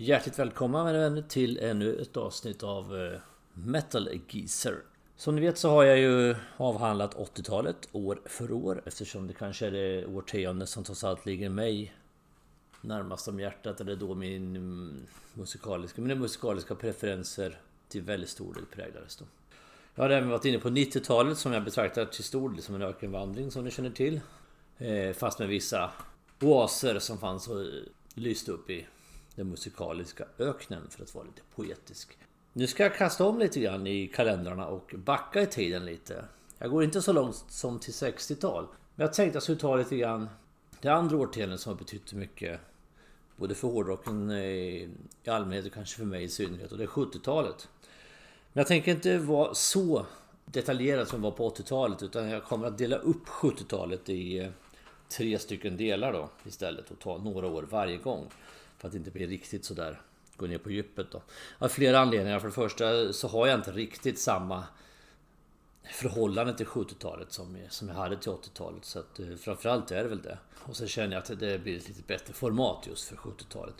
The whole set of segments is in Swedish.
Hjärtligt välkomna mina vänner till ännu ett avsnitt av eh, Metal Geezer. Som ni vet så har jag ju avhandlat 80-talet år för år eftersom det kanske är det årtionde som trots allt ligger mig närmast om hjärtat eller då min musikaliska, mina musikaliska preferenser till väldigt stor del präglades då. Jag har även varit inne på 90-talet som jag betraktar till stor del som en ökenvandring som ni känner till. Eh, fast med vissa oaser som fanns och lyste upp i den musikaliska öknen för att vara lite poetisk. Nu ska jag kasta om lite grann i kalendrarna och backa i tiden lite. Jag går inte så långt som till 60-tal. Men jag tänkte att jag skulle ta lite grann det andra årtiondet som har betytt mycket. Både för hårdrocken eh, i allmänhet och kanske för mig i synnerhet. Och det är 70-talet. Men jag tänker inte vara så detaljerad som var på 80-talet. Utan jag kommer att dela upp 70-talet i eh, tre stycken delar då istället. Och ta några år varje gång. För att inte bli riktigt sådär gå ner på djupet då. Av flera anledningar. För det första så har jag inte riktigt samma förhållande till 70-talet som, som jag hade till 80-talet. Så att eh, framförallt är det väl det. Och sen känner jag att det blir ett lite bättre format just för 70-talet.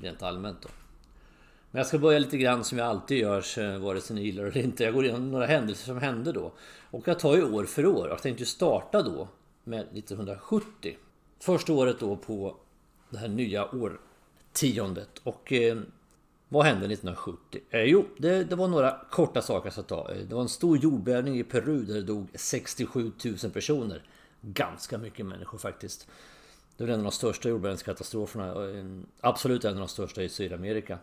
Rent allmänt då. Men jag ska börja lite grann som jag alltid gör, vare sig ni gillar det eller inte. Jag går igenom några händelser som hände då. Och jag tar ju år för år. Jag tänkte ju starta då med 1970. Första året då på det här nya årtiondet. Och eh, vad hände 1970? Eh, jo, det, det, var några korta saker jag ska ta. Eh, det var en stor jordbävning i Peru där det dog 67 000 personer. Ganska mycket människor faktiskt. Det var en av de största jordbävningskatastroferna. Eh, absolut en av de största i Sydamerika.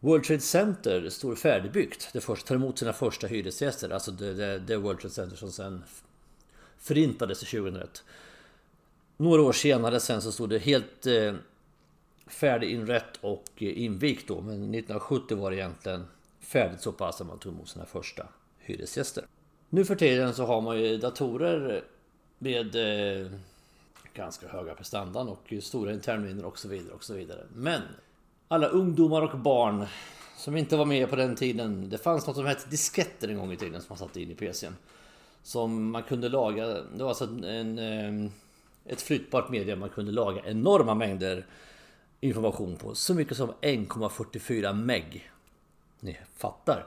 World Trade Center står färdigbyggt. Det först, tar emot sina första hyresgäster. Alltså det, det, det World Trade Center som sen förintades 2001. Några år senare sen så stod det helt eh, färdiginrätt och eh, invigt då. Men 1970 var det egentligen färdigt så pass att man tog emot sina första hyresgäster. Nu för tiden så har man ju datorer med eh, ganska höga prestandan och stora internminnen och så vidare och så vidare. Men alla ungdomar och barn som inte var med på den tiden. Det fanns något som hette disketter en gång i tiden som man satte in i PCn. Som man kunde laga. Det var alltså en, eh, ett flyttbart media man kunde laga enorma mängder information på. Så mycket som 1,44 meg. Ni fattar.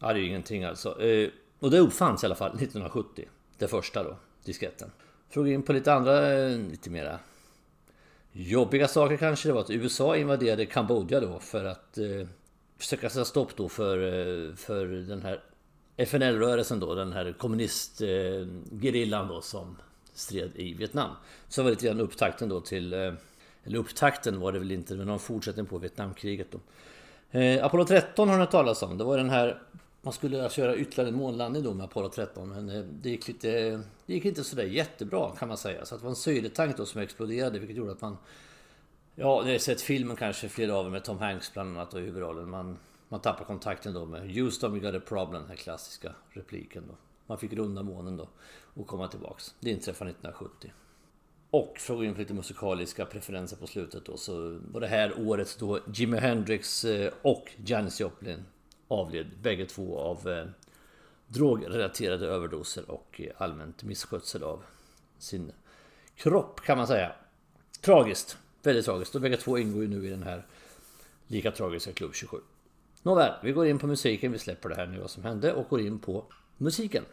Ja, det är ju ingenting alltså. Eh, och det uppfanns i alla fall 1970. Det första då, disketten. Fråga in på lite andra, eh, lite mera jobbiga saker kanske. Det var att USA invaderade Kambodja då för att eh, försöka sätta stopp då för, eh, för den här FNL-rörelsen då, den här kommunistgerillan då som stred i Vietnam. Så var det lite grann upptakten då till eh, eller upptakten var det väl inte, men någon fortsättning på Vietnamkriget då. Eh, Apollo 13 har ni talas om. Det var den här... Man skulle alltså göra ytterligare en månlandning då med Apollo 13 men eh, det gick lite... Det gick inte sådär jättebra kan man säga. Så det var en syretank då som exploderade vilket gjorde att man... Ja, ni har sett filmen kanske, flera av er med Tom Hanks bland annat och i huvudrollen. Man, man tappar kontakten då med Houston, we got a problem, den här klassiska repliken då. Man fick runda månen då och komma tillbaks. Det inträffade 1970. Och för att gå in på lite musikaliska preferenser på slutet då så var det här året då Jimi Hendrix eh, och Janis Joplin avled bägge två av eh, drogrelaterade överdoser och eh, allmänt misskötsel av sin kropp kan man säga. Tragiskt, väldigt tragiskt och bägge två ingår ju nu i den här lika tragiska Klubb 27. Nåväl, vi går in på musiken, vi släpper det här nu vad som hände och går in på musiken.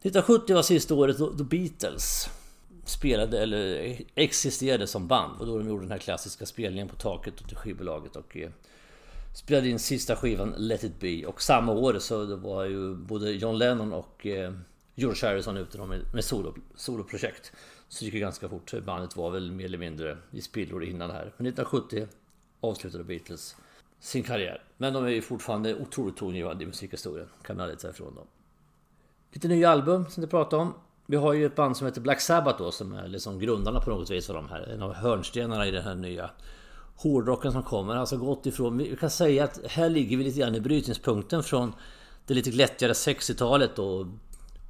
1970 var sista året då Beatles spelade eller existerade som band. Och då de gjorde den här klassiska spelningen på taket till skivbolaget och eh, spelade in sista skivan Let It Be. Och samma år så var ju både John Lennon och eh, George Harrison ute med, med solo, soloprojekt. Så det gick ju ganska fort. Bandet var väl mer eller mindre i spillror innan det här. Men 1970 avslutade Beatles sin karriär. Men de är ju fortfarande otroligt tongivande i musikhistorien. Kan man aldrig ta ifrån dem. Lite nya album som vi pratade om. Vi har ju ett band som heter Black Sabbath då som är liksom grundarna på något vis av de här. En av hörnstenarna i den här nya hårdrocken som kommer. Alltså gått ifrån... Vi kan säga att här ligger vi lite grann i brytningspunkten från det lite glättigare 60-talet och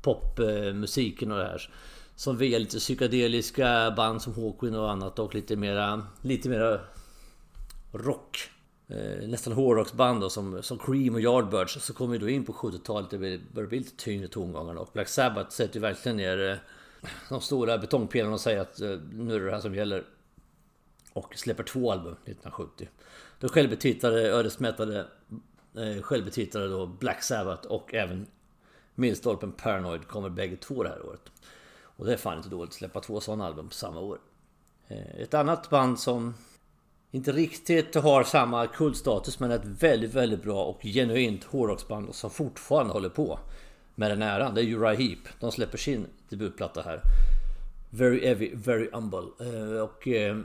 popmusiken och det här. Som via lite psykedeliska band som Hawkwind och annat och lite mera... Lite mera rock eh, nästan hårdrocksband som, som Cream och Yardbirds. Så kommer vi då in på 70-talet. Det börjar bli lite tyngre tongångar. Och Black Sabbath sätter ju verkligen ner eh, de stora betongpelarna och säger att eh, nu är det det här som gäller. Och släpper två album 1970. De självbetitlade, ödesmättade, eh, självbetitlade då Black Sabbath och även Milstolpen Paranoid kommer bägge två det här året. Och det är fan inte dåligt att släppa två sådana album på samma år. Eh, ett annat band som inte riktigt har samma kultstatus men ett väldigt, väldigt bra och genuint hårdrocksband som fortfarande håller på med den äran. Det är Uriah Heep. De släpper sin debutplatta här. Very Heavy, Very Humble. Eh, och eh,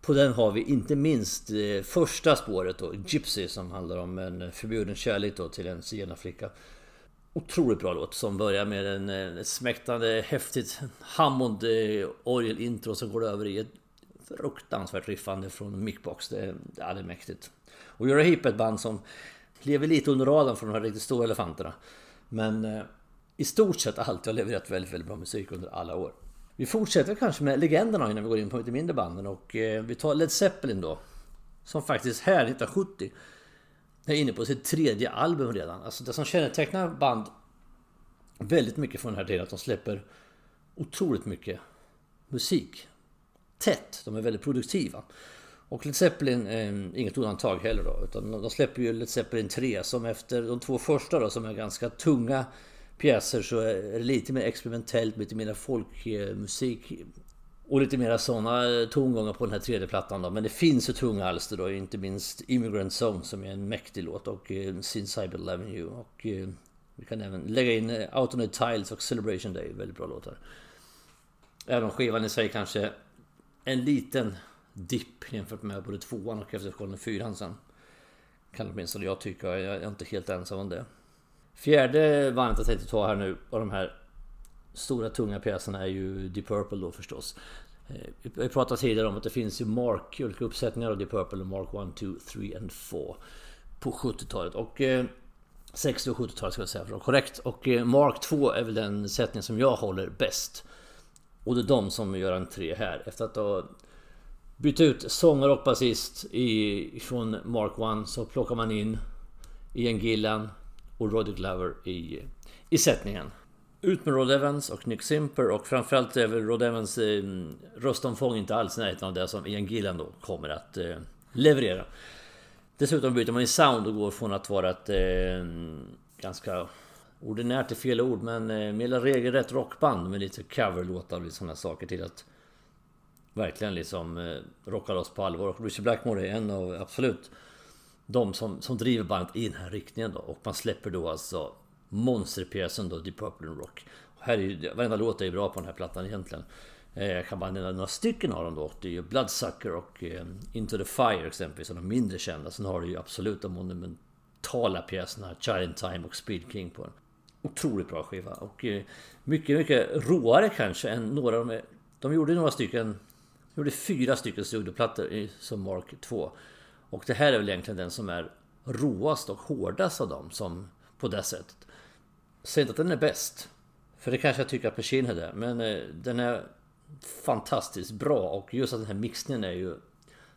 på den har vi inte minst eh, första spåret då, Gypsy som handlar om en förbjuden kärlek då till en zigenarflicka. Otroligt bra låt som börjar med en smäktande häftigt Hammond orgelintro som går över i ett fruktansvärt riffande från Mickbox. Det, ja, det är mäktigt. Och Uriah Heap är ett band som lever lite under radarn från de här riktigt stora elefanterna. Men eh, i stort sett alltid har levererat väldigt, väldigt bra musik under alla år. Vi fortsätter kanske med legenderna innan vi går in på lite mindre banden och eh, vi tar Led Zeppelin då. Som faktiskt här 1970 är inne på sitt tredje album redan. Alltså det som kännetecknar band väldigt mycket från den här tiden att de släpper otroligt mycket musik tätt. De är väldigt produktiva. Och Led Zeppelin eh, inget undantag heller då. Utan de släpper ju Led Zeppelin 3 som efter de två första då som är ganska tunga pjäser så är det lite mer experimentellt, lite mer folkmusik. Och lite mer sådana eh, tongångar på den här tredje plattan då. Men det finns ju tunga alster då, inte minst Immigrant Song som är en mäktig låt och eh, Since I Avenue You. Och eh, vi kan även lägga in eh, Out on the Tiles och Celebration Day, väldigt bra låtar. Även om skivan i sig kanske en liten dipp jämfört med både tvåan och efter fyran sen. Kan åtminstone jag tycka, jag är inte helt ensam om det. Fjärde bandet jag tänkte ta här nu av de här stora tunga pjäserna är ju Deep Purple då förstås. Eh, vi pratade tidigare om att det finns ju Mark, olika uppsättningar av Deep Purple, Mark 1, 2, 3 and 4 på 70-talet. Och eh, 60 och 70-talet ska jag säga för att vara korrekt. Och eh, Mark 2 är väl den sättning som jag håller bäst. Och det är de som gör entré här. Efter att ha bytt ut sångare och basist från Mark 1 så plockar man in Ian Gillan och Roddy Glover i, i sättningen. Ut med Rod Evans och Nick Simper och framförallt är väl Rod Evans eh, röstomfång inte alls i närheten av det som Ian Gillan då kommer att eh, leverera. Dessutom byter man i sound och går från att vara ett eh, ganska ordinärt är fel ord men eh, mer regelrätt rockband med lite coverlåtar och sådana saker till att verkligen liksom eh, rocka loss på allvar. Och Richard Blackmore är en av absolut de som, som driver bandet i den här riktningen då. Och man släpper då alltså monsterpjäsen då, Deep Purple Rock. Och här är ju, varenda låt är ju bra på den här plattan egentligen. Eh, jag kan bara nämna några stycken av dem då. Det är ju Bloodsucker och eh, Into the Fire exempelvis, de mindre kända. Sen har du ju absolut de monumentala pjäserna Child in Time och Speed King på den. Otroligt bra skiva och eh, mycket, mycket råare kanske än några av de... De gjorde några stycken... De gjorde fyra stycken studioplattor som Mark 2. Och det här är väl egentligen den som är råast och hårdast av dem som på det sättet. Säg inte att den är bäst. För det kanske jag tycker att Machine är Men eh, den är fantastiskt bra och just att den här mixningen är ju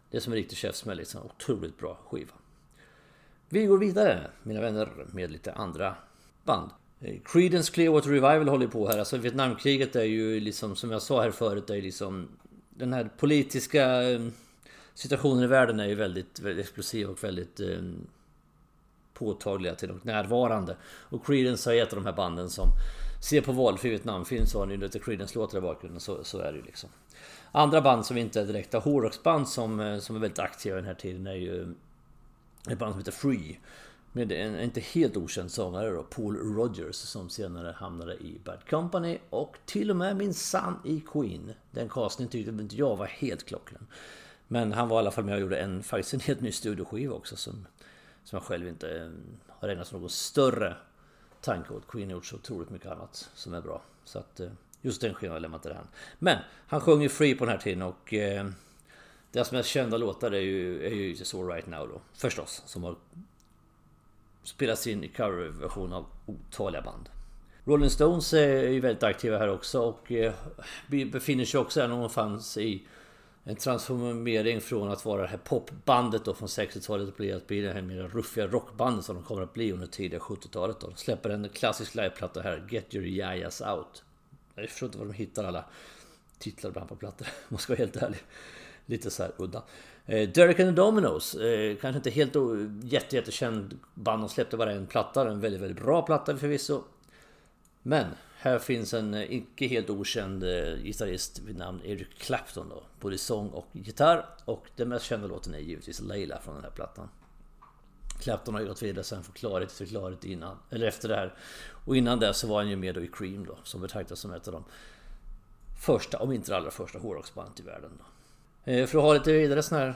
det som är riktigt käftsmäll liksom. Otroligt bra skiva. Vi går vidare mina vänner med lite andra band. Eh, Creedence Clearwater Revival håller på här. Alltså Vietnamkriget är ju liksom som jag sa här förut. är liksom den här politiska eh, situationen i världen är ju väldigt, väldigt explosiv och väldigt eh, påtagliga till och närvarande. Och Creedence är ett av de här banden som ser på valfri Vietnamfilm så har ni lite Creedence-låtar i bakgrunden. Så, så är det ju liksom. Andra band som inte är direkta hårdrocksband som, eh, som är väldigt aktiva i den här tiden är ju ett band som heter Free. Med en inte helt okänd sångare då, Paul Rogers som senare hamnade i Bad Company och till och med min sann i Queen. Den castingen tyckte inte jag var helt klockren. Men han var i alla fall med och gjorde en, faktiskt en helt ny studioskiva också som, som jag själv inte eh, har ägnat någon större tanke åt. Queen har gjort så otroligt mycket annat som är bra. Så att eh, just den skivan lämnar till han. Men han sjöng ju Free på den här tiden och eh, deras mest kända låtar är ju, är ju Just All Right Now då. Förstås. Som har spelas in i coverversion av otaliga band. Rolling Stones är ju väldigt aktiva här också och eh, befinner sig också här någonstans i en transformering från att vara det här popbandet då från 60-talet och bli att bli det här mer ruffiga rockbandet som de kommer att bli under tidiga 70-talet då. De släpper en klassisk liveplatta här, Get Your Yayas Out. Jag förstår inte var de hittar alla titlar ibland på plattor, om man ska vara helt ärlig. lite så här udda. Eh, Derek and the Dominos, eh, kanske inte helt jätte, jättekänd band. De släppte bara en platta, en väldigt, väldigt bra platta förvisso. Men här finns en eh, icke helt okänd gitarrist vid namn Eric Clapton då. Både sång och gitarr. Och den mest kända låten är givetvis Leila från den här plattan. Clapton har ju gått vidare sen från klarhet till klarhet innan, eller efter det här. Och innan det så var han ju med då i Cream då, som betraktas som ett av de första, om inte det allra första hårdrocksbandet i världen. Då. Eh, för att ha lite vidare sådana här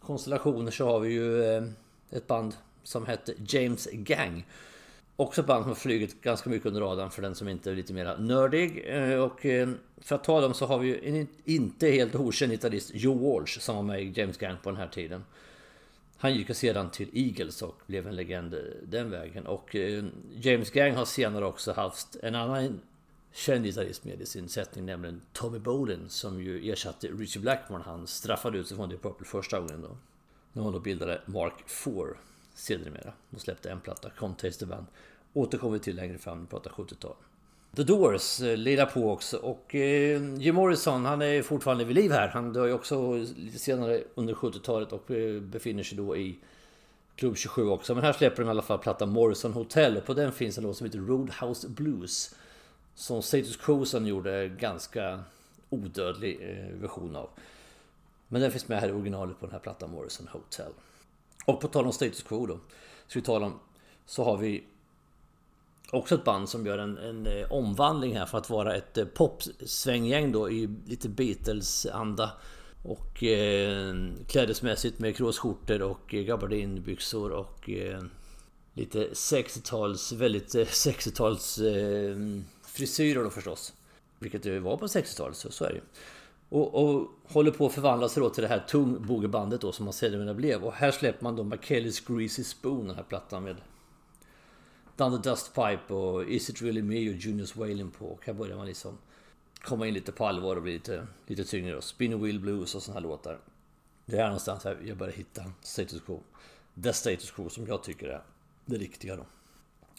konstellationer så har vi ju eh, ett band som hette James Gang. Också ett band som har flugit ganska mycket under radarn för den som inte är lite mer nördig. Eh, och för att ta dem så har vi ju en inte helt okänd gitarrist Joe Walsh som var med i James Gang på den här tiden. Han gick sedan till Eagles och blev en legend den vägen. Och James Gang har senare också haft en annan känd gitarrist med i sin sättning, nämligen Tommy Bolin som ju ersatte Richie Blackmore. Han straffade ut sig från Deep Purple första gången då. När han då bildade Mark IV sedermera. och släppte en platta, Contaste the Band. Återkommer vi till längre fram, vi pratar 70-tal. The Doors eh, lirar på också och eh, Jim Morrison han är fortfarande vid liv här. Han dör ju också lite senare under 70-talet och eh, befinner sig då i Klubb 27 också. Men här släpper de i alla fall plattan Morrison Hotel och på den finns en låt som heter Roadhouse Blues. Som Status Quo gjorde ganska odödlig eh, version av. Men den finns med här i originalet på den här plattan Morrison Hotel. Och på tal om status quo då. Ska vi tala om. Så har vi också ett band som gör en, en eh, omvandling här för att vara ett eh, popsvänggäng då i lite Beatles-anda. Och eh, klädesmässigt med kråsskjortor och eh, gabardinbyxor och eh, lite 60-tals, väldigt 60-tals eh, frisyrer då förstås. Vilket det var på 60-talet, så, så är det ju. Och, och, håller på att förvandlas då till det här tungbogebandet då som man sedermera blev. Och här släpper man då McKellys Greasy Spoon, den här plattan med Down the Dust Pipe och Is It Really Me och Juniors Wailing på. Och här börjar man liksom komma in lite på allvar och bli lite, lite tyngre då. Spin Wheel Blues och sådana här låtar. Det är här någonstans här jag börjar hitta status quo. The status quo som jag tycker är det riktiga då.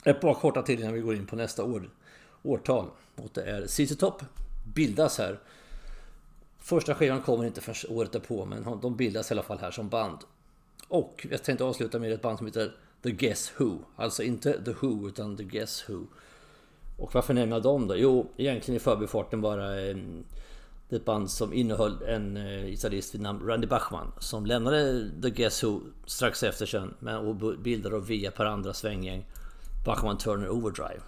Ett par korta till innan vi går in på nästa år, årtal. Och det är ZZ Top bildas här Första skivan kommer inte förrän året därpå men de bildas i alla fall här som band. Och jag tänkte avsluta med ett band som heter The Guess Who. Alltså inte The Who utan The Guess Who. Och varför nämner jag dem då? Jo, egentligen i förbifarten bara ehm, det det ett band som innehöll en eh, gitarrist vid namn Randy Bachman som lämnade The Guess Who strax efter sen men och bildade via par andra svänggäng Bachman Turner Overdrive.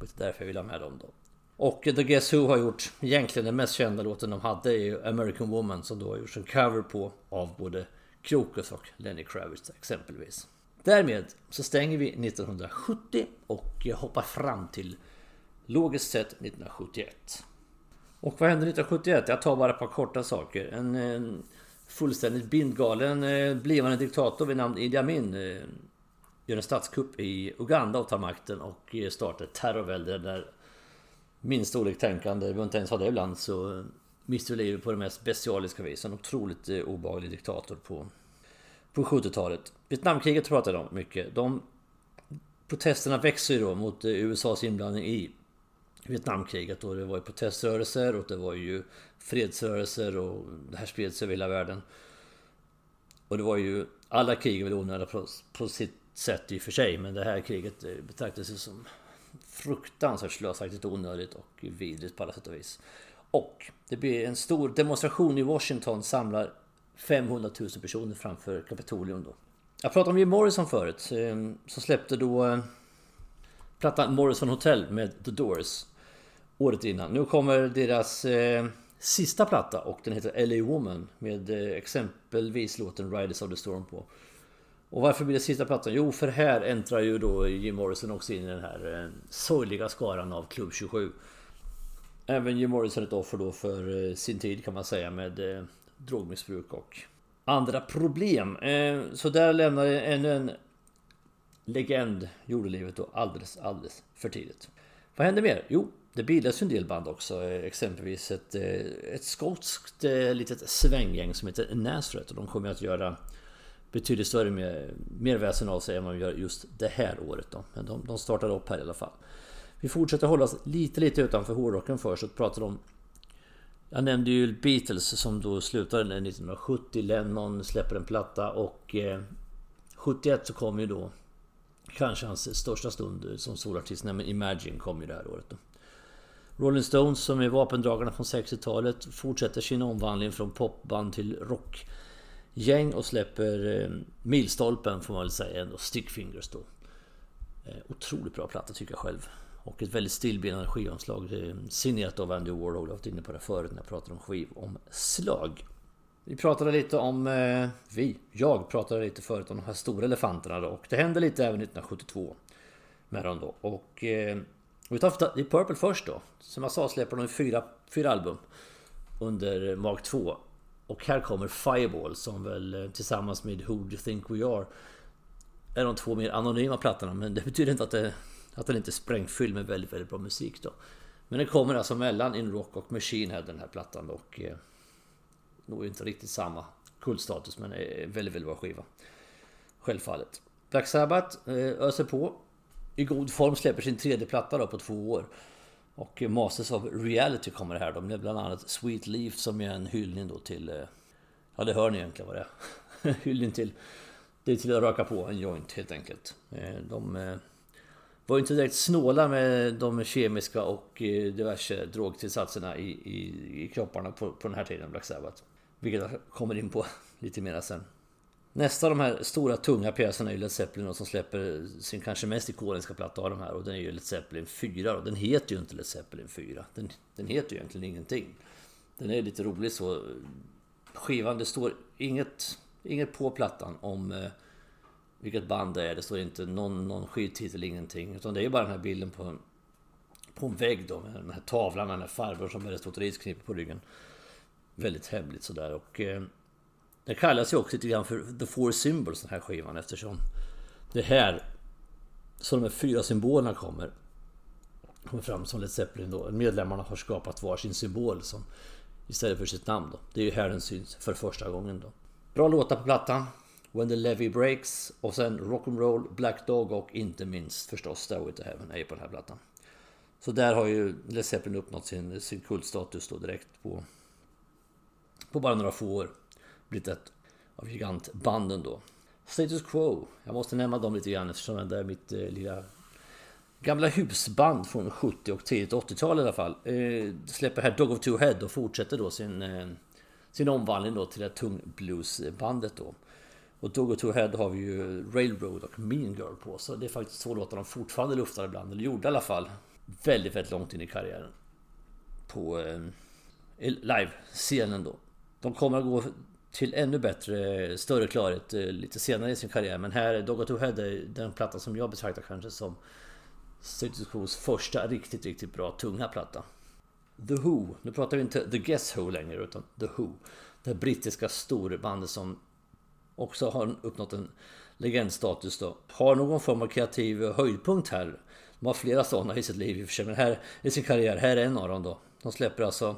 Det är därför jag vill ha med dem då. Och The Guess Who har gjort egentligen den mest kända låten de hade är American Woman som då har gjorts en cover på av både Krokus och Lenny Kravitz exempelvis. Därmed så stänger vi 1970 och hoppar fram till logiskt sett 1971. Och vad hände 1971? Jag tar bara ett par korta saker. En, en fullständigt bindgalen eh, blivande diktator vid namn Idi Amin eh, gör en statskupp i Uganda och tar makten och startar ett terrorvälde där minsta oliktänkande, vi behöver inte ens ha det ibland, så mister livet på det mest bestialiska vis. En otroligt eh, obehaglig diktator på, på 70-talet. Vietnamkriget pratade de mycket. De protesterna växer ju då mot eh, USAs inblandning i Vietnamkriget och det var ju proteströrelser och det var ju fredsrörelser och det här spred sig över hela världen. Och det var ju alla krig är väl onödiga på, på sitt sätt i och för sig men det här kriget eh, betraktades som fruktansvärt slösaktigt, onödigt och vidrigt på alla sätt och vis. Och det blir en stor demonstration i Washington samlar 500 000 personer framför Kapitolium då. Jag pratade om Jim Morrison förut, ehm, som släppte då eh, plattan Morrison Hotel med The Doors året innan. Nu kommer deras eh, sista platta och den heter LA Woman med eh, exempelvis låten Riders of the Storm på. Och varför blir det sista plattan? Jo, för här äntrar ju då Jim Morrison också in i den här eh, sorgliga skaran av Klubb 27. Även Jim Morrison ett offer då för eh, sin tid kan man säga med eh, drogmissbruk och andra problem. Eh, så där lämnar ännu en legend jordelivet då alldeles, alldeles för tidigt. Vad händer mer? Jo, det bildas ju en del band också. Eh, exempelvis ett, eh, ett skotskt eh, litet svänggäng som heter Nazareth och de kommer att göra betydligt större mer, mer väsen av sig än vad de gör just det här året då. Men de, de startar upp här i alla fall. Vi fortsätter hålla oss lite lite utanför hårdrocken först och pratar om Jag nämnde ju Beatles som då slutade 1970. Lennon släpper en platta och eh, 71 så kom ju då kanske hans största stund som solartist, nämligen Imagine kom ju det här året då. Rolling Stones som är vapendragarna från 60-talet fortsätter sin omvandling från popband till rock gäng och släpper eh, milstolpen får man väl säga ändå, Stickfingers då. Eh, otroligt bra platta tycker jag själv. Och ett väldigt stillbildande skivomslag. Eh, signerat av Andy Warhol. Jag har varit inne på det förut när jag pratade om skivomslag. Vi pratade lite om... Eh, vi? Jag pratade lite förut om de här stora elefanterna då. Och det hände lite även 1972. Med dem då. Och... Eh, vi tar Deep Purple först då. Som jag sa släpper de fyra, fyra album. Under Mark 2. Och här kommer Fireball som väl eh, tillsammans med Who Do You Think We Are är de två mer anonyma plattorna. Men det betyder inte att, det, att den inte är sprängfylld med väldigt, väldigt bra musik då. Men den kommer alltså mellan In Rock och Machine Head den här plattan. Och eh, nog inte riktigt samma kultstatus men är väldigt, väldigt bra skiva. Självfallet. Black Sabbath eh, öser på. I god form släpper sin tredje platta då på två år. Och Masters of Reality kommer här då med bland annat Sweet Leaf som är en hyllning då till... Eh, ja det hör ni egentligen vad det är. hyllning till... Det är till att röka på en joint helt enkelt. Eh, de eh, var inte direkt snåla med de kemiska och diverse drogtillsatserna i, i, i kropparna på, på den här tiden, Black Sabbath. Vilket jag kommer in på lite mer sen. Nästa av de här stora tunga pjäserna är ju Led Zeppelin som släpper sin kanske mest ikoniska platta av de här och den är ju Led Zeppelin 4 och den heter ju inte Led Zeppelin 4. Den, den heter ju egentligen ingenting. Den är lite rolig så. Skivan, det står inget, inget på plattan om eh, vilket band det är. Det står inte någon, någon skivtitel, ingenting. Utan det är bara den här bilden på en, på en vägg då med den här tavlan med den här farbrorn som bär ett stort risknippe på ryggen. Väldigt hemligt sådär och... Eh, det kallas ju också lite grann för The Four Symbols den här skivan eftersom det här som de här fyra symbolerna kommer kommer fram som Led Zeppelin då. Medlemmarna har skapat varsin symbol som istället för sitt namn då. Det är ju här den syns för första gången då. Bra låtar på plattan. When the Levy Breaks och sen Rock'n'Roll, Black Dog och inte minst förstås Stairway to Heaven är ju på den här plattan. Så där har ju Led Zeppelin uppnått sin, sin kultstatus då direkt på på bara några få år blivit ett av gigantbanden då. Status Quo, jag måste nämna dem lite grann eftersom det är mitt eh, lilla gamla husband från 70 och tidigt 80-tal i alla fall. Eh, släpper här Dog of Two Head och fortsätter då sin, eh, sin omvandling då till det tung bluesbandet då. Och Dog of Two Head har vi ju Railroad och Mean Girl på. Så det är faktiskt två låtar de fortfarande luftar ibland, eller gjorde i alla fall. Väldigt, väldigt långt in i karriären. På eh, live-scenen då. De kommer att gå till ännu bättre, större klarhet eh, lite senare i sin karriär. Men här, Dog to Head är den platta som jag betraktar kanske som Status första riktigt, riktigt bra tunga platta. The Who, nu pratar vi inte The Guess Who längre utan The Who. Det brittiska storbandet som också har uppnått en legendstatus då. Har någon form av kreativ höjdpunkt här. De har flera sådana i sitt liv i och för sig, men här i sin karriär, här är en av dem då. De släpper alltså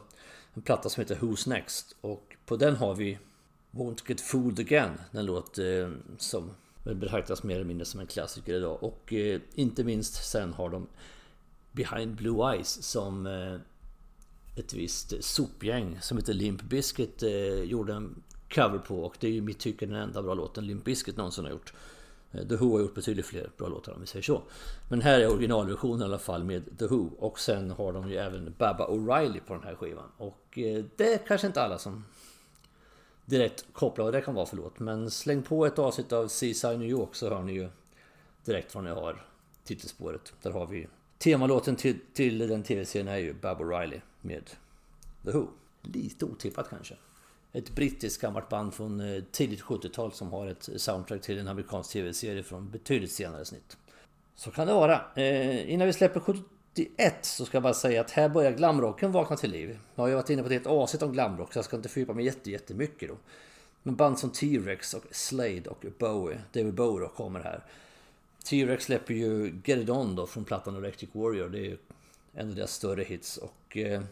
en platta som heter Who's Next. Och på den har vi Won't Get Fooled Again. Den låt eh, som betraktas mer eller mindre som en klassiker idag. Och eh, inte minst sen har de Behind Blue Eyes som eh, ett visst sopgäng som heter Limp Bizkit eh, gjorde en cover på. Och det är ju mitt tycke den enda bra låten Limp Bizkit någonsin har gjort. Eh, The Who har gjort betydligt fler bra låtar om vi säger så. Men här är originalversionen i alla fall med The Who. Och sen har de ju även Baba O'Reilly på den här skivan. Och eh, det är kanske inte alla som direkt koppla vad det kan vara för låt. Men släng på ett avsnitt av Seaside New York så hör ni ju direkt vad ni har titelspåret. Där har vi temalåten till, till den tv-serien är ju Baba O'Reilly med The Who. Lite otippat kanske ett brittiskt gammalt band från eh, tidigt 70-tal som har ett soundtrack till en amerikansk tv-serie från betydligt senare snitt. Så kan det vara. Eh, innan vi släpper 71 så ska jag bara säga att här börjar glamrocken vakna till liv. Jag har ju varit inne på ett helt avsnitt om glamrock så jag ska inte fördjupa mig jättemycket då. Men band som T-Rex och Slade och Bowie, David Bowie då, kommer här. T-Rex släpper ju Get It On då från plattan Electric Warrior. Det är ju en av deras större hits. Och eh,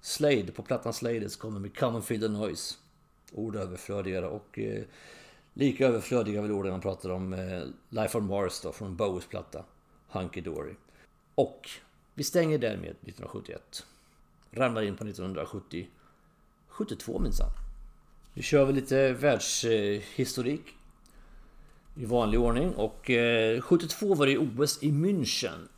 Slade, på plattan Slade kommer med Come and Feel the Noise ord överflödigare och eh, lika överflödiga väl orden man pratar om eh, Life on Mars då, från Bowies platta Hunky Dory. Och vi stänger därmed 1971. Ramlar in på 1970... 72 minsann. Nu kör vi lite världshistorik i vanlig ordning och eh, 72 var det OS i München.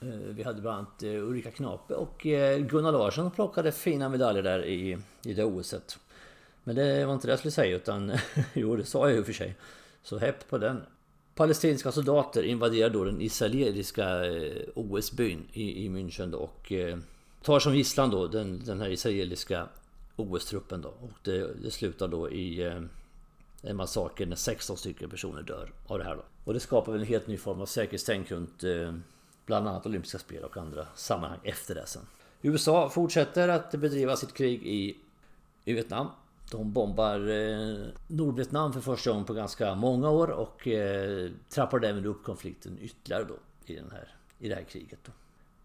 Eh, vi hade bland annat eh, Ulrika Knape och Gunnar Larsson som plockade fina medaljer där i, i det OSet. Men det var inte det jag skulle säga utan jo det sa jag ju för sig. Så häpp på den. Palestinska soldater invaderar då den israeliska eh, OS-byn i, i München då och eh, tar som gisslan då den, den här israeliska OS-truppen då. Och det, det slutar då i eh, en massaker när 16 stycken personer dör av det här då. Och det skapar väl en helt ny form av säkerhetstänk runt bland annat olympiska spel och andra sammanhang efter det sen. USA fortsätter att bedriva sitt krig i, i Vietnam de bombar eh, Nordvietnam för första gången på ganska många år och eh, trappar därmed upp konflikten ytterligare då i, den här, i det här kriget. Då.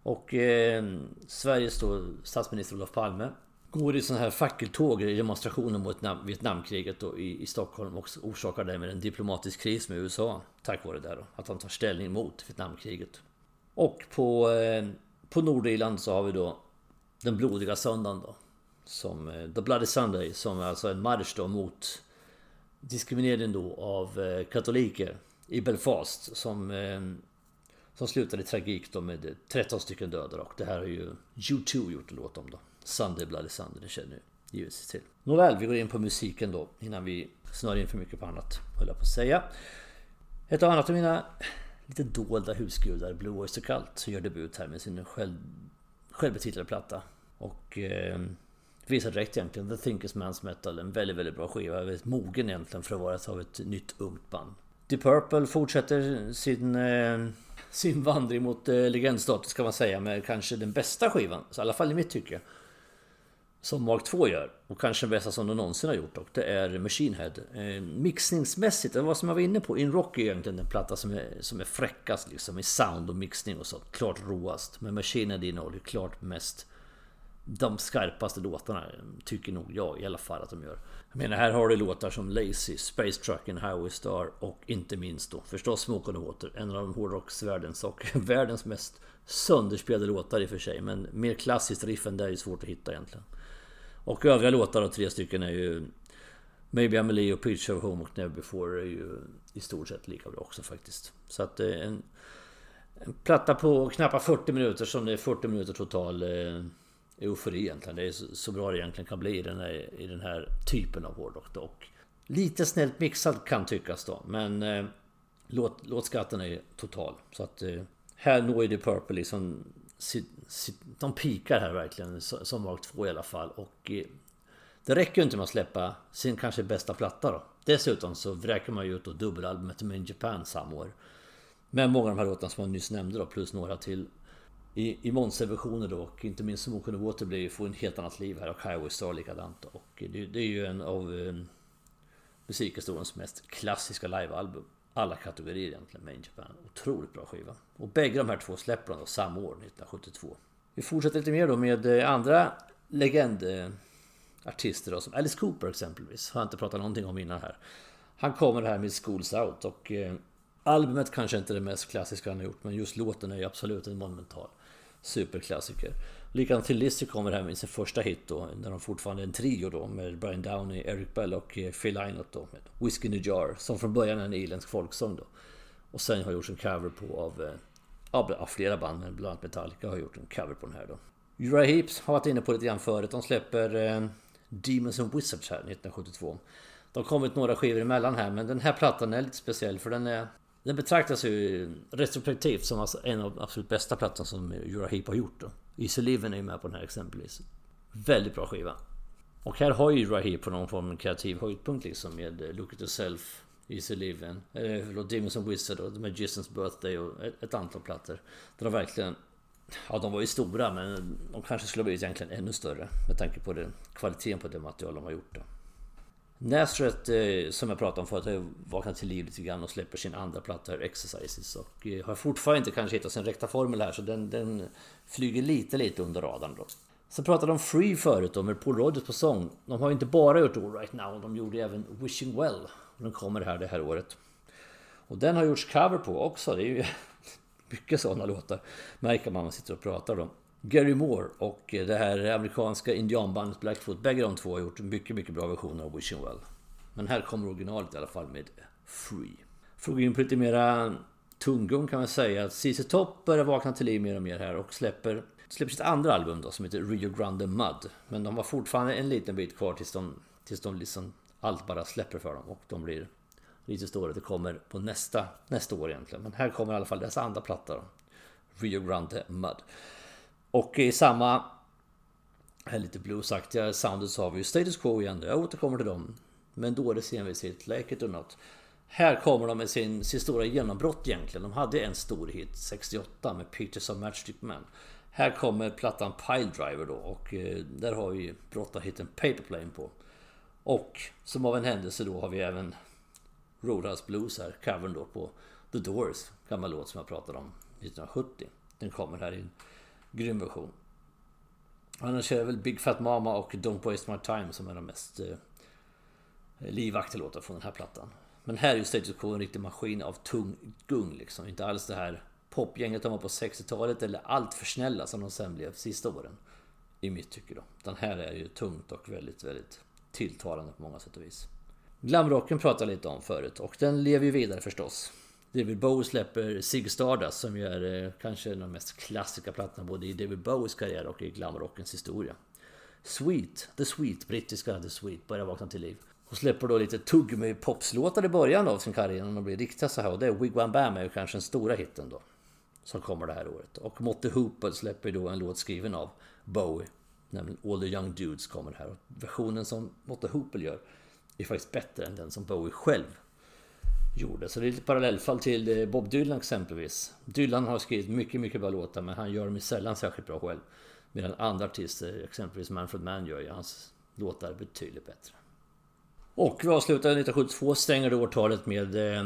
Och eh, Sveriges då statsminister Olof Palme går i sådana här fackeltåg i demonstrationer mot Vietnamkriget då i, i Stockholm och orsakar därmed en diplomatisk kris med USA tack vare det då, att han tar ställning mot Vietnamkriget. Och på, eh, på Nordirland så har vi då den blodiga söndagen då som eh, The Bloody Sunday som är alltså en marsch då mot diskrimineringen då av eh, katoliker i Belfast som eh, som slutade i tragik då med 13 stycken döda och det här har ju U2 gjort en låt om då. Sunday Bloody Sunday, det känner ju givetvis till. Nåväl, vi går in på musiken då innan vi snör in för mycket på annat, höll jag på att säga. Ett annat av mina lite dolda husgudar, Blue Oyster Cult, gör debut här med sin själv, självbetitlade platta. Och eh, Visar direkt egentligen. The Thinkers Man's Metal. En väldigt, väldigt bra skiva. Väldigt mogen egentligen för att vara av ett nytt ungt band. Deep Purple fortsätter sin, eh, sin vandring mot eh, legendstatus kan man säga med kanske den bästa skivan. Så I alla fall i mitt tycke. Som Mark 2 gör. Och kanske den bästa som de någonsin har gjort. Och det är Machine Head. Eh, mixningsmässigt, det var som jag var inne på. In Rock är egentligen den platta som är, som är fräckast liksom. I sound och mixning och så. Klart roast. Men Machine Head innehåller klart mest de skarpaste låtarna tycker nog jag i alla fall att de gör. Jag menar här har du låtar som Lazy, Space Truck and Highway Star och inte minst då förstås Smoke on the Water. En av de hårdrocksvärldens och världens mest sönderspelade låtar i och för sig. Men mer klassiskt riff än det är ju svårt att hitta egentligen. Och övriga låtar då, tre stycken är ju Maybe I'm a Leo, Pitch of Home och Never Before är ju i stort sett lika bra också faktiskt. Så att eh, en, en platta på knappt 40 minuter som det är 40 minuter total eh, eufori egentligen. Det är så, bra det egentligen kan bli i den här, i den här typen av hårdrock. Och lite snällt mixad kan tyckas då. Men eh, låt, låtskatten är total. Så att eh, här når ju The Purple liksom... de pikar här verkligen som Mark 2 i alla fall. Och eh, det räcker ju inte med att släppa sin kanske bästa platta då. Dessutom så vräker man ju ut då dubbelalbumet med in Japan samma år. Med många av de här låtarna som jag nyss nämnde då, plus några till i, i Monster-versioner då och inte minst Smoke on Water blir får en helt annat liv här och Highway Star likadant och det, det är ju en av eh, musikhistoriens mest klassiska livealbum alla kategorier egentligen med In Japan. Otroligt bra skiva. Och bägge de här två släpper de samma år, 1972. Vi fortsätter lite mer då med eh, andra legendartister då, som Alice Cooper exempelvis. Har jag inte pratat någonting om innan här. Han kommer här med Schools Out och eh, albumet kanske inte är det mest klassiska han har gjort men just låten är ju absolut en monumental superklassiker. Likadant till Lizzy kommer här med sin första hit då, när de fortfarande är en trio då med Brian Downey, Eric Bell och eh, Phil Lynott då med Whiskey in a Jar som från början är en irländsk folksång då. Och sen har gjorts en cover på av, eh, av flera band, men bland annat Metallica har gjort en cover på den här då. Uriah Heeps har varit inne på lite grann förut. De släpper eh, Demons and Wizards här 1972. De har kommit några skivor emellan här men den här plattan är lite speciell för den är den betraktas ju retrospektivt som alltså en av de absolut bästa plattorna som Euroheap har gjort. Då. Easy Living är ju med på den här exempelvis. Väldigt bra skiva. Och här har ju Euroheap på någon form av kreativ höjdpunkt liksom med eh, Look at yourself, Easy Living, eller förlåt, Demons and Wizard och Magicians Birthday och ett, ett antal plattor. Där de verkligen Ja, de var ju stora men de kanske skulle ha blivit egentligen ännu större med tanke på den kvaliteten på det material de har gjort. Då. Nazareth, eh, som jag pratade om förut, har vaknat till liv lite grann och släpper sin andra platta, Exercises. Och eh, har fortfarande inte kanske hittat sin rätta formel här, så den, den flyger lite, lite under radarn då. Så pratade de om Free förut då, med Paul Rodgers på sång. De har inte bara gjort All Right Now, de gjorde även Wishing Well. Den kommer här det här året. Och den har gjorts cover på också, det är ju mycket sådana låtar. Märker man när man sitter och pratar om Gary Moore och det här amerikanska indianbandet Blackfoot. Bägge de två har gjort mycket, mycket bra versioner av Wishing Well. Men här kommer originalet i alla fall med Free. Får gå in på lite mera tunggång kan man säga. att CC Top börjar vakna till liv mer och mer här och släpper, släpper sitt andra album då som heter Rio Grande Mud. Men de har fortfarande en liten bit kvar tills de, tills de liksom allt bara släpper för dem och de blir lite större. Det kommer på nästa, nästa år egentligen. Men här kommer i alla fall deras andra platta då. Rio Grande Mud. Och i samma här lite bluesaktiga soundet så har vi ju Status Quo igen. Jag återkommer till dem. Men då är det senvisigt Like It or Not. Här kommer de med sin, sin stora genombrott egentligen. De hade en stor hit 68 med Pictures of Matchstick Man. Här kommer plattan Pile Driver då och eh, där har vi brottarhitten Paperplane på. Och som av en händelse då har vi även Roadhouse Blues här, covern då på The Doors, gammal låt som jag pratade om 1970. Den kommer här in grym version. Annars är det väl Big Fat Mama och Don't Waste My Time som är de mest eh, livaktiga låtar från den här plattan. Men här är ju Status Quo en riktig maskin av tung gung liksom. Inte alls det här popgänget de var på 60-talet eller allt för snälla som de sen blev sista åren. I mitt tycke då. Den här är ju tungt och väldigt, väldigt tilltalande på många sätt och vis. Glamrocken pratade jag lite om förut och den lever ju vidare förstås. David Bowie släpper Zig Stardust som ju är eh, kanske en av de mest klassiska plattorna både i David Bowies karriär och i glamrockens historia. Sweet, The Sweet, brittiska The Sweet börjar vakna till liv. Och släpper då lite tuggummi popslåtar i början av sin karriär när de blir riktiga så här. Och det är Wigwam Bam är ju kanske den stora hitten då. Som kommer det här året. Och Motte Hooper släpper då en låt skriven av Bowie. Nämligen All the Young Dudes kommer här. Och versionen som Motte Hooper gör är faktiskt bättre än den som Bowie själv gjorde. Så det är lite parallellfall till eh, Bob Dylan exempelvis. Dylan har skrivit mycket, mycket bra låtar men han gör dem sällan särskilt bra själv. Medan andra artister, exempelvis Manfred Mann, gör ju hans låtar betydligt bättre. Och vi avslutar 1972, stänger då årtalet med eh,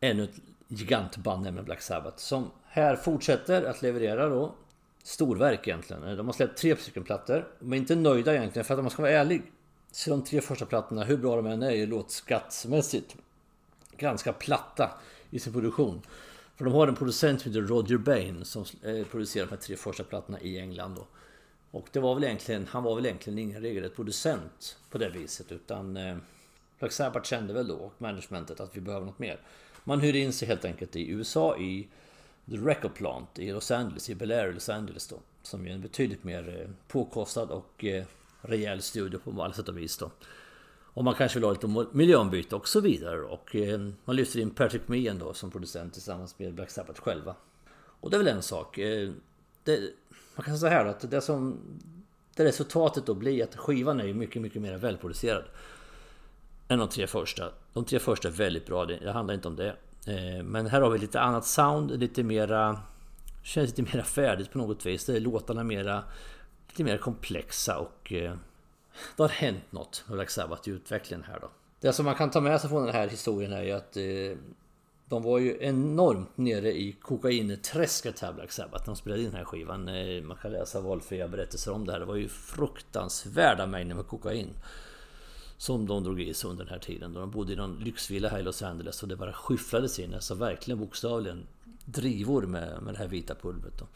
ännu ett gigantband, nämligen Black Sabbath. Som här fortsätter att leverera då storverk egentligen. Eh, de har släppt tre stycken plattor. De är inte nöjda egentligen, för att om man ska vara ärlig. Så de tre första plattorna, hur bra de än är, är låtskattsmässigt ganska platta i sin produktion. För de har en producent som heter Roger Bain som producerade producerar de här tre första plattorna i England då. Och det var väl egentligen, han var väl egentligen ingen regelrätt producent på det viset utan eh, Black Sabbath kände väl då och managementet att vi behöver något mer. Man hyrde in sig helt enkelt i USA i The Record Plant i Los Angeles, i Bel Air Los Angeles då. Som är en betydligt mer eh, påkostad och eh, rejäl studio på alla sätt och vis då. Och man kanske vill ha lite miljöombyte och så vidare. Och eh, man lyfter in Patrick Meehan då som producent tillsammans med Black Sabbath själva. Och det är väl en sak. Eh, det, man kan säga så här att det som det resultatet då blir att skivan är ju mycket, mycket mer välproducerad. Än de tre första. De tre första är väldigt bra, det handlar inte om det. Eh, men här har vi lite annat sound, lite mera... Känns lite mera färdigt på något vis. Det är låtarna mera... Lite mer komplexa och... Det har hänt något med Black Sabbath i utvecklingen här då. Det som man kan ta med sig från den här historien är ju att eh, de var ju enormt nere i kokainträsket här Black Sabbath när de spelade in den här skivan. Eh, man kan läsa valfria berättelser om det här. Det var ju fruktansvärda mängder med kokain. Som de drog i sig under den här tiden. De bodde i någon lyxvilla här i Los Angeles och det bara skyfflades in. Alltså verkligen bokstavligen drivor med, med det här vita pulvret. Då.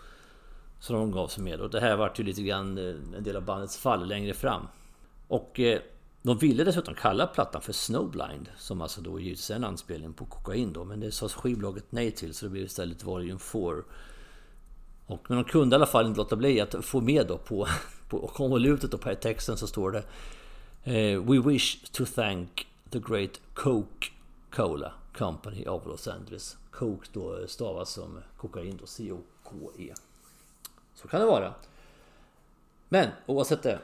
Så de gav sig med. Och det här vart ju lite grann eh, en del av bandets fall längre fram. Och eh, de ville dessutom kalla plattan för Snowblind. Som alltså då givetvis är en anspelning på kokain då. Men det sa skivbolaget nej till så det blev istället Volume 4. Och, men de kunde i alla fall inte låta bli att få med då på, på konvolutet och på texten så står det eh, We wish to thank the great Coke-Cola Company of Los Angeles. Coke då eh, stavas som kokain då, C-O-K-E. Så kan det vara. Men oavsett det.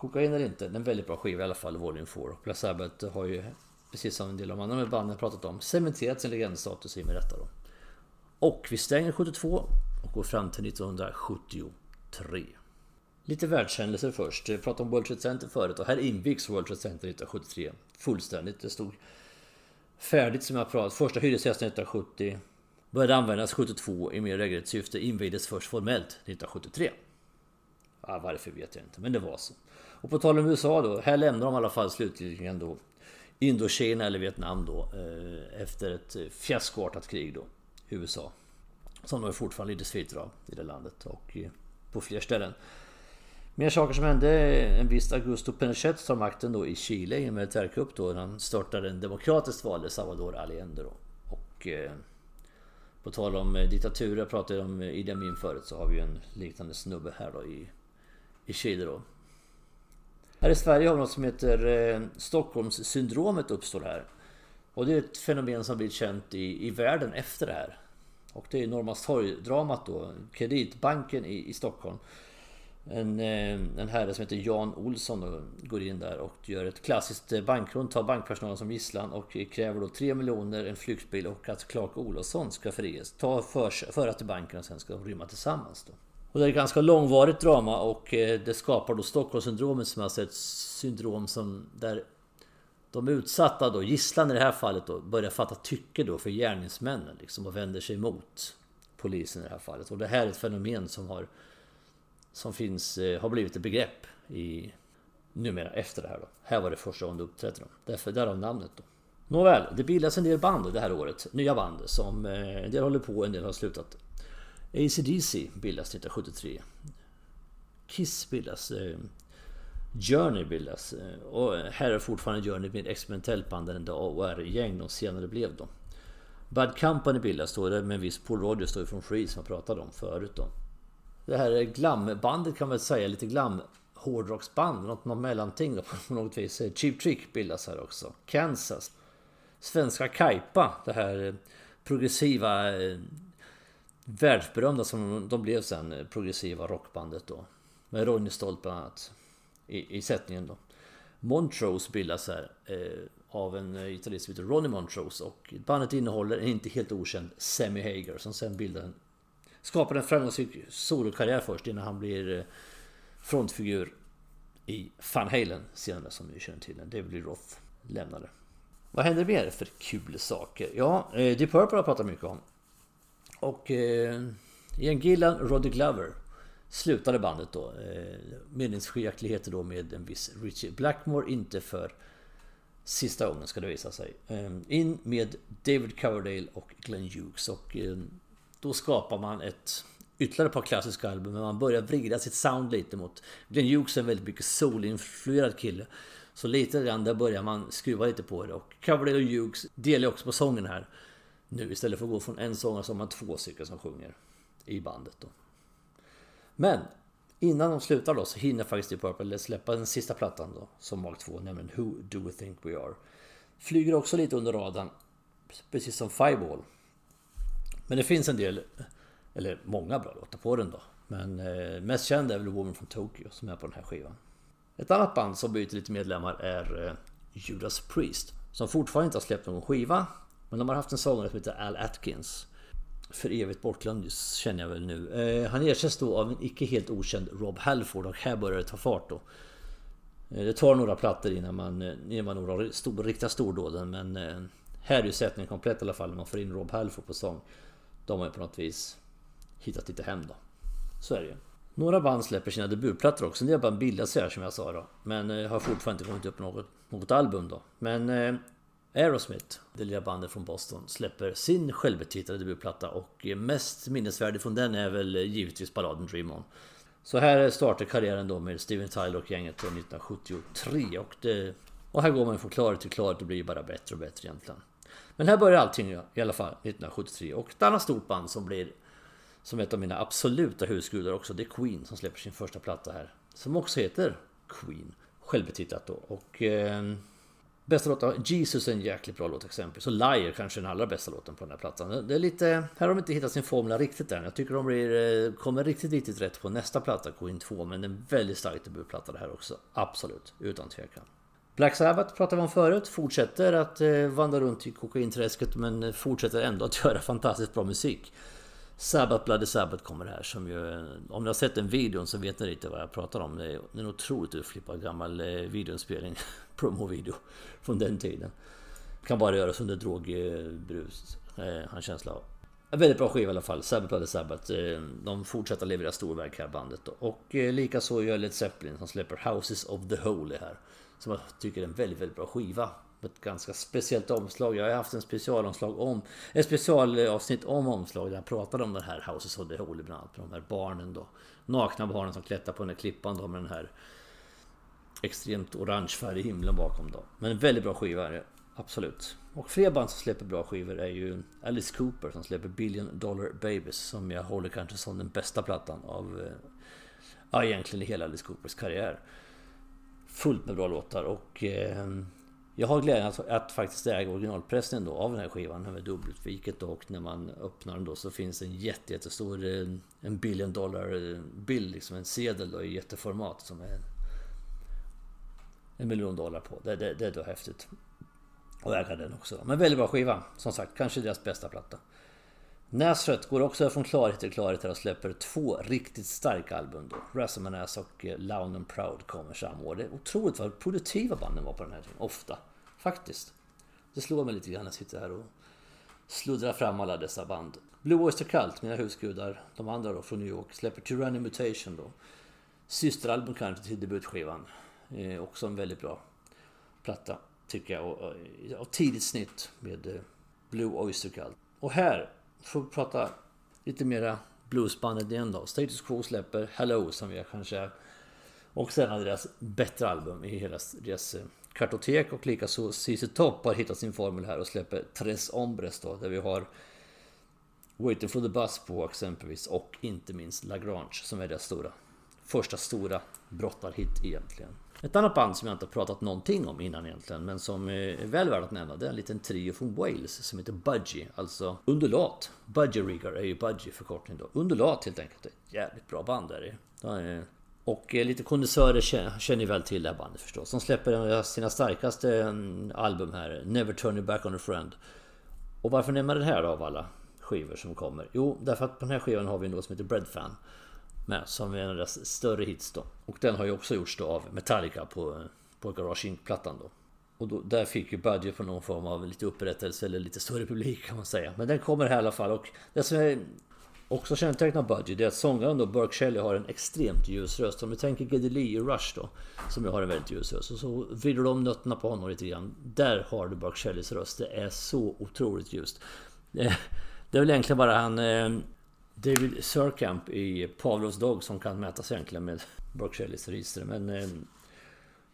Kokain eller inte, det är en väldigt bra skiva i alla fall, Volume 4. Black Sabbath har ju, precis som en del av de andra banden pratat om, cementerat sin legendstatus i och med detta då. Och vi stänger 72 och går fram till 1973. Lite världshändelser först. Vi pratade om World Trade Center förut och här invigs World Trade Center 1973 fullständigt. Det stod färdigt som jag pratat. Första hyresgästen 1970 började användas 72 i mer regelrätt syfte. Invigdes först formellt 1973. Ja, varför vet jag inte, men det var så. Och på tal om USA då, här lämnar de i alla fall slutligen då Indokina eller Vietnam då eh, efter ett fiaskoartat krig då, USA. Som de fortfarande lider sviter av i det landet och på fler ställen. Mer saker som hände. En viss Augusto Pinochet tar makten då i Chile i en militärkupp då. Han startade en demokratiskt vald Salvador Allende då. Och eh, på tal om eh, diktaturer, jag pratade om eh, Idi Amin förut, så har vi ju en liknande snubbe här då i, i Chile då. Här i Sverige har vi något som heter eh, Stockholmssyndromet uppstår här. Och det är ett fenomen som blivit känt i, i världen efter det här. Och det är Norrmalmstorg-dramat då, Kreditbanken i, i Stockholm. En, eh, en herre som heter Jan Olsson då, går in där och gör ett klassiskt eh, bankrån, tar bankpersonalen som gisslan och kräver då 3 miljoner, en flyktbil och att Clark Olofsson ska friges. Ta för, föra till banken och sen ska de rymma tillsammans då. Och det är ett ganska långvarigt drama och eh, det skapar då Stockholmssyndromet som alltså ett syndrom som där de utsatta då, gisslan i det här fallet då, börjar fatta tycke då för gärningsmännen liksom och vänder sig emot polisen i det här fallet. Och det här är ett fenomen som har som finns, eh, har blivit ett begrepp i numera efter det här då. Här var det första gången det uppträdde. Därför därav namnet då. Nåväl, det bildas en del band det här året. Nya band som eh, en del håller på, en del har slutat. ACDC bildas 1973. Kiss bildas. Eh, Journey bildas. Eh, och här är fortfarande Journey med experimentellt band än idag och är gäng de senare blev då. Bad Company bildas då, med en viss Paul Rogers då från Free som jag pratade om förut då. Det här glambandet kan man väl säga, lite glam hårdrocksband, något, något mellanting då, på något vis. Cheap Trick bildas här också. Kansas. Svenska Kaipa, det här eh, progressiva eh, världsberömda som de blev sen, eh, progressiva rockbandet då. Med Ronny Stolt bland annat i, i sättningen då. Montrose bildas här eh, av en eh, gitarrist som heter Ronnie Montrose och bandet innehåller en inte helt okänd Sammy Hager som sen bildar en Skapar en framgångsrik solokarriär först innan han blir eh, frontfigur i Van Halen senare som ni känner till. David Roth lämnade. Vad händer mer för kul saker? Ja, Deep Purple har jag pratat mycket om. Och eh, Ian Gillan, Roddy Glover slutade bandet då. Eh, meningsskiljaktigheter då med en viss Richie Blackmore, inte för sista gången ska det visa sig. Eh, in med David Coverdale och Glenn Hughes och eh, då skapar man ett ytterligare ett par klassiska album, men man börjar vrida sitt sound lite mot... Glenn Hughes är en väldigt mycket soul-influerad kille. Så lite grann där börjar man skruva lite på det. Och Coverdale och Hughes delar också på sången här. Nu istället för att gå från en sångare så har man två stycken som sjunger i bandet då. Men innan de slutar då så hinner faktiskt Deep Purple släppa den sista plattan då, som Mark 2, nämligen Who Do We Think We Are. Flyger också lite under radarn, precis som Fireball. Men det finns en del, eller många bra låtar på den då. Men eh, mest känd är väl Woman from Tokyo som är på den här skivan. Ett annat band som byter lite medlemmar är eh, Judas Priest. Som fortfarande inte har släppt någon skiva. Men de har haft en sångare som heter Al Atkins. För evigt bortglömd känner jag väl nu. Eh, han ersätts då av en icke helt okänd Rob Halford och här börjar det ta fart då. Eh, det tar några plattor innan man, eh, innan man når stor, riktiga stordåden men eh, här är ju sättningen komplett i alla fall när man får in Rob Halford på sång de har ju på något vis hittat lite hem då. Så är det ju. Några band släpper sina debutplattor också. En del band bildas här som jag sa då. Men eh, har fortfarande inte kommit upp något, något album då. Men eh, Aerosmith, det lilla bandet från Boston, släpper sin självbetitlade debutplatta och mest minnesvärdig från den är väl givetvis balladen Dream On. Så här startar karriären då med Steven Tyler och gänget 1973 och, det, och här går man från klarhet till klarhet och blir bara bättre och bättre egentligen. Men här börjar allting i alla fall 1973 och ett annat stort band som blir som ett av mina absoluta husgudar också, det är Queen som släpper sin första platta här. Som också heter Queen, självbetitlat då. Och eh, bästa låten, Jesus är en jäkligt bra låt exempel. Så Liar kanske är den allra bästa låten på den här plattan. Det är lite, här har de inte hittat sin formula riktigt än. Jag tycker de blir, eh, kommer riktigt, riktigt rätt på nästa platta, Queen 2. Men en väldigt stark debutplatta det här också. Absolut, utan tvekan. Black Sabbath pratade vi om förut, fortsätter att eh, vandra runt i kokainträsket men fortsätter ändå att göra fantastiskt bra musik. Sabbath Bloody Sabbath kommer här som ju... Om ni har sett den videon så vet ni lite vad jag pratar om. Det är en otroligt utflippad gammal eh, videoinspelning, promo-video från den tiden. Kan bara göras under drogbrus, eh, han känsla av. En väldigt bra skiva i alla fall, Sabbath Bloody Sabbath. Eh, de fortsätter leverera storverk här bandet då. Och eh, likaså gör Led Zeppelin som släpper Houses of the Holy här. Som jag tycker är en väldigt, väldigt bra skiva. Ett ganska speciellt omslag. Jag har haft en specialomslag om... Ett specialavsnitt om omslag där jag pratade om den här Houses of the Holy bland annat. De här barnen då. Nakna barnen som klättrar på den här klippan då med den här extremt orange färg i himlen bakom då. Men en väldigt bra skiva är det. Absolut. Och fler band som släpper bra skivor är ju Alice Cooper som släpper Billion Dollar Babies som jag håller kanske som den bästa plattan av eh, ja, egentligen hela Alice Coopers karriär. Fullt med bra låtar och eh, jag har glädjen att, att faktiskt äga originalpressen då av den här skivan med dubbelviket och när man öppnar den då så finns en jätte, jättestor eh, en billion dollar eh, bild, liksom en sedel då i jätteformat som är en miljon dollar på. Det, det, det är då häftigt. Och äga den också. Men väldigt bra skiva. Som sagt, kanske deras bästa platta. Nasrat går också från klarhet till klarhet och släpper två riktigt starka album då. Razzamanas och eh, Loud and Proud kommer samma år. Det är otroligt vad produktiva banden var på den här tiden. Ofta. Faktiskt. Det slår mig lite grann när jag sitter här och sluddrar fram alla dessa band. Blue Oyster Cult, mina husgudar, de andra då från New York, släpper Tyranny Mutation då. Systeralbum kanske till debutskivan. Eh, också en väldigt bra platta tycker jag. Och, och, och tidigt snitt med eh, Blue Oyster Cult. Och här får prata lite mera bluesbandet igen då. Status Quo släpper Hello som jag kanske och sen hade deras bättre album i hela deras eh, kartotek och likaså CC Top har hittat sin formel här och släpper Tres Ombres då där vi har Waiting for the Bus på exempelvis och inte minst Lagrange som är deras stora första stora brottarhit egentligen. Ett annat band som jag inte har pratat någonting om innan egentligen men som är väl värt att nämna det är en liten trio från Wales som heter Budgie, alltså undulat. Budgie Rigger är ju Budgie förkortning då. Undulat helt enkelt. Ett jävligt bra band är det. Och eh, lite kondensörer känner väl till det här bandet förstås. De släpper eh, sina starkaste mm, album här, Never Turn You Back On A Friend. Och varför nämner den här då av alla skivor som kommer? Jo, därför att på den här skivan har vi något som heter Breadfan med som är en av deras större hits då. Och den har ju också gjorts då av Metallica på, på Garage Inc-plattan då. Och då, där fick ju Budget på någon form av lite upprättelse eller lite större publik kan man säga. Men den kommer här i alla fall och det som är också kännetecknar Budget det är att sångaren då Burke Shelley har en extremt ljus röst. Om du tänker Geddy Lee i Rush då som ju har en väldigt ljus röst. Och så vrider de nötterna på honom lite grann. Där har du Burke Shelleys röst. Det är så otroligt ljust. Det, det är väl egentligen bara han eh, David Surkamp i Pavlos Dog som kan mätas egentligen med Burke Shelleys register. Men eh,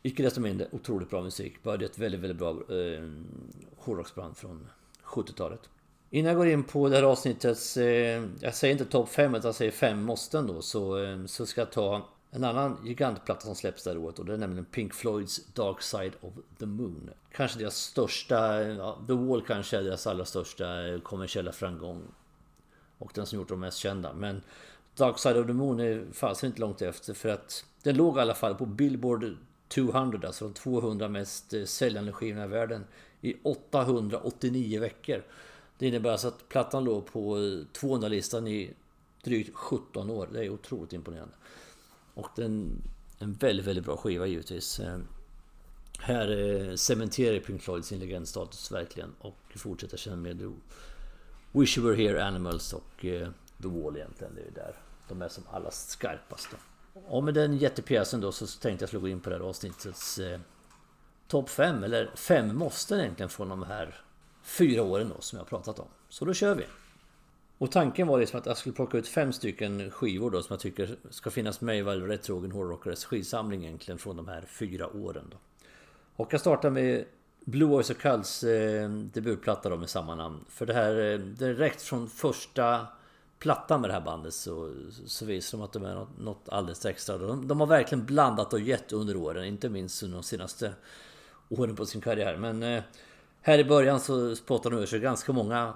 icke desto mindre otroligt bra musik. Bara det är ett väldigt, väldigt bra eh, hårdrocksband från 70-talet. Innan jag går in på det här avsnittets, eh, jag säger inte topp 5 utan jag säger 5 måsten då, så, eh, så ska jag ta en annan gigantplatta som släpps det här året och det är nämligen Pink Floyds Dark Side of the Moon. Kanske deras största, ja, The Wall kanske är deras allra största eh, kommersiella framgång och den som gjort de mest kända. Men Dark Side of the Moon är fasen inte långt efter för att den låg i alla fall på Billboard 200, alltså de 200 mest eh, säljande skivorna i världen i 889 veckor. Det innebär alltså att plattan låg på eh, 200-listan i drygt 17 år. Det är otroligt imponerande. Och den en väldigt, väldigt bra skiva givetvis. Eh, här cementerar Pink Floyd sin legendstatus verkligen och fortsätter sen med Wish You Were Here Animals och eh, The Wall egentligen. Det är ju där de är som allra skarpast. Och med den jättepjäsen då så tänkte jag slå in på det här avsnittets eh, topp 5 eller fem måsten egentligen från de här fyra åren då som jag har pratat om. Så då kör vi! Och tanken var liksom att jag skulle plocka ut fem stycken skivor då som jag tycker ska finnas med i varje retrogen hårdrockares skivsamling egentligen från de här fyra åren då. Och jag startar med Blue Oyster Cults eh, debutplatta då med samma namn. För det här, eh, direkt från första plattan med det här bandet så, så visar de att de är något, något alldeles extra. De, de har verkligen blandat och gett under åren, inte minst under de senaste åren på sin karriär. Men eh, här i början så spottar de ur sig ganska många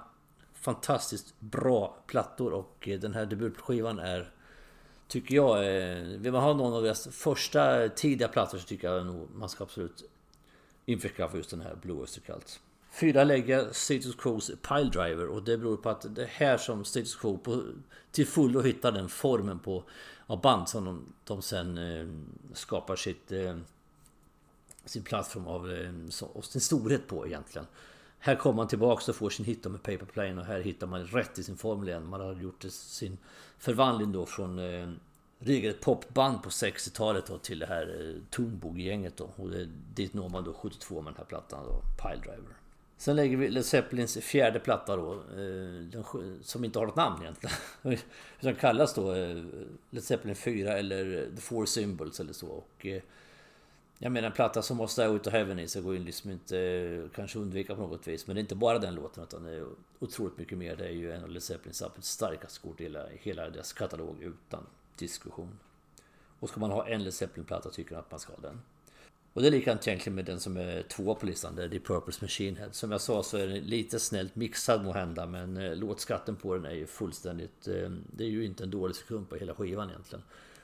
fantastiskt bra plattor och eh, den här debutskivan är Tycker jag, eh, vill man ha någon av deras första tidiga plattor så tycker jag nog man ska absolut införskaffa just den här Blue Oyster Cult. Fyra lägger Status Quos Piledriver och det beror på att det är här som Status Quo på, till fullo hittar den formen på av band som de, de sen eh, skapar sitt eh, sin plattform av eh, och sin storhet på egentligen. Här kommer man tillbaks och får sin hit med Paper Plane och här hittar man rätt i sin formel igen. Man har gjort sin förvandling då från eh, eh, riggade ett popband på 60-talet då till det här eh, Tunbog-gänget då. Och det, dit når man då 72 med den här plattan då, Piledriver. Sen lägger vi Led Zeppelins fjärde platta då, eh, den, som inte har något namn egentligen. Utan kallas då eh, Led Zeppelin 4 eller eh, The Four Symbols eller så. Och, jag menar en platta som måste Out of Heaven i så går ju liksom inte kanske undvika på något vis. Men det är inte bara den låten utan det är otroligt mycket mer. Det är ju en av Led Zeppelins absolut starkaste kort i hela deras katalog utan diskussion. Och ska man ha en Led Zeppelin-platta tycker jag att man ska ha den. Och det är likadant egentligen med den som är två på listan, det är The Purples Machine Head. Som jag sa så är den lite snällt mixad må hända men eh, låtskatten på den är ju fullständigt... Eh, det är ju inte en dålig sekund på hela skivan egentligen.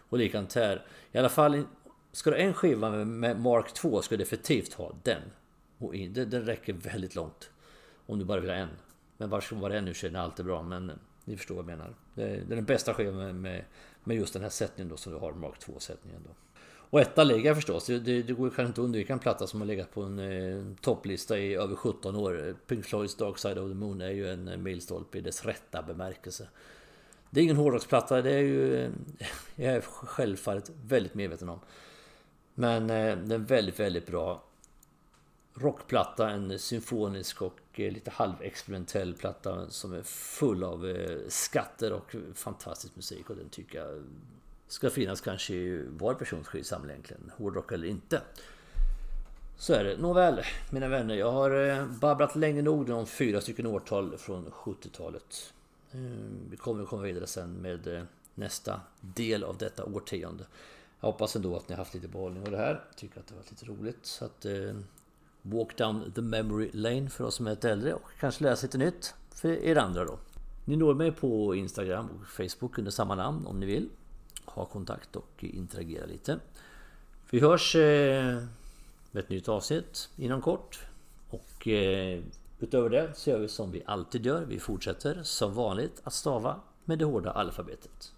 Och likadant här. I alla fall, ska du ha en skiva med Mark 2 ska du definitivt ha den. Och den räcker väldigt långt. Om du bara vill ha en. Men var ska vara en nu så är den alltid bra men ni förstår vad jag menar. Det är den bästa skivan med, med just den här sättningen då som du har, Mark 2-sättningen då. Och etta ligger förstås. Det, det, det går kanske inte att undvika en platta som har legat på en eh, topplista i över 17 år. Pink Floyds Dark Side of the Moon är ju en eh, milstolpe i dess rätta bemärkelse. Det är ingen hårdrocksplatta, det är ju... Eh, jag är självfallet väldigt medveten om. Men eh, den är väldigt, väldigt bra rockplatta. En symfonisk och eh, lite halvexperimentell platta som är full av eh, skatter och fantastisk musik. Och den tycker jag ska finnas kanske i var persons skivsamling egentligen. Hårdrock eller inte. Så är det. Nåväl, mina vänner. Jag har eh, babblat länge nog om fyra stycken årtal från 70-talet. Vi kommer att komma vidare sen med nästa del av detta årtionde. Jag hoppas ändå att ni har haft lite behållning av det här. Tycker att det var lite roligt. Så att Walk down the memory lane för oss som är lite äldre och kanske läsa lite nytt för er andra då. Ni når mig på Instagram och Facebook under samma namn om ni vill ha kontakt och interagera lite. Vi hörs eh, med ett nytt avsnitt inom kort. Och eh, utöver det så gör vi som vi alltid gör. Vi fortsätter som vanligt att stava med det hårda alfabetet.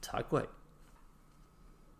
Tack och hej!